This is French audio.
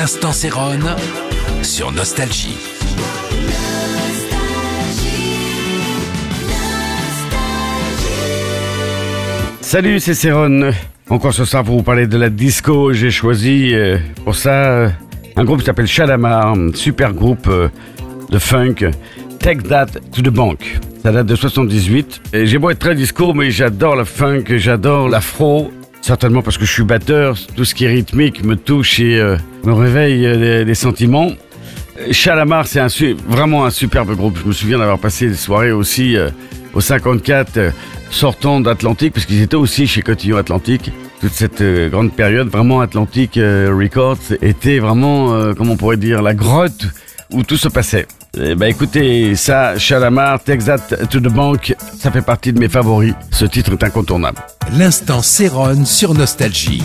L'instant Céronne sur Nostalgie. Salut, c'est Céron. Encore ce soir pour vous parler de la disco, j'ai choisi euh, pour ça un groupe qui s'appelle Shalamar, super groupe euh, de funk. Take That to the Bank. Ça date de 78. Et j'ai beau être très disco, mais j'adore la funk, j'adore l'afro. Certainement parce que je suis batteur, tout ce qui est rythmique me touche et euh, me réveille euh, des, sentiments. Chalamar, c'est vraiment un superbe groupe. Je me souviens d'avoir passé des soirées aussi euh, au 54, euh, sortant d'Atlantique, parce qu'ils étaient aussi chez Cotillon Atlantique. Toute cette grande période, vraiment Atlantique Records était vraiment, comment on pourrait dire, la grotte où tout se passait. Eh ben écoutez, ça, Chalamar, Texas to the Bank, ça fait partie de mes favoris. Ce titre est incontournable. L'instant Céronne sur Nostalgie.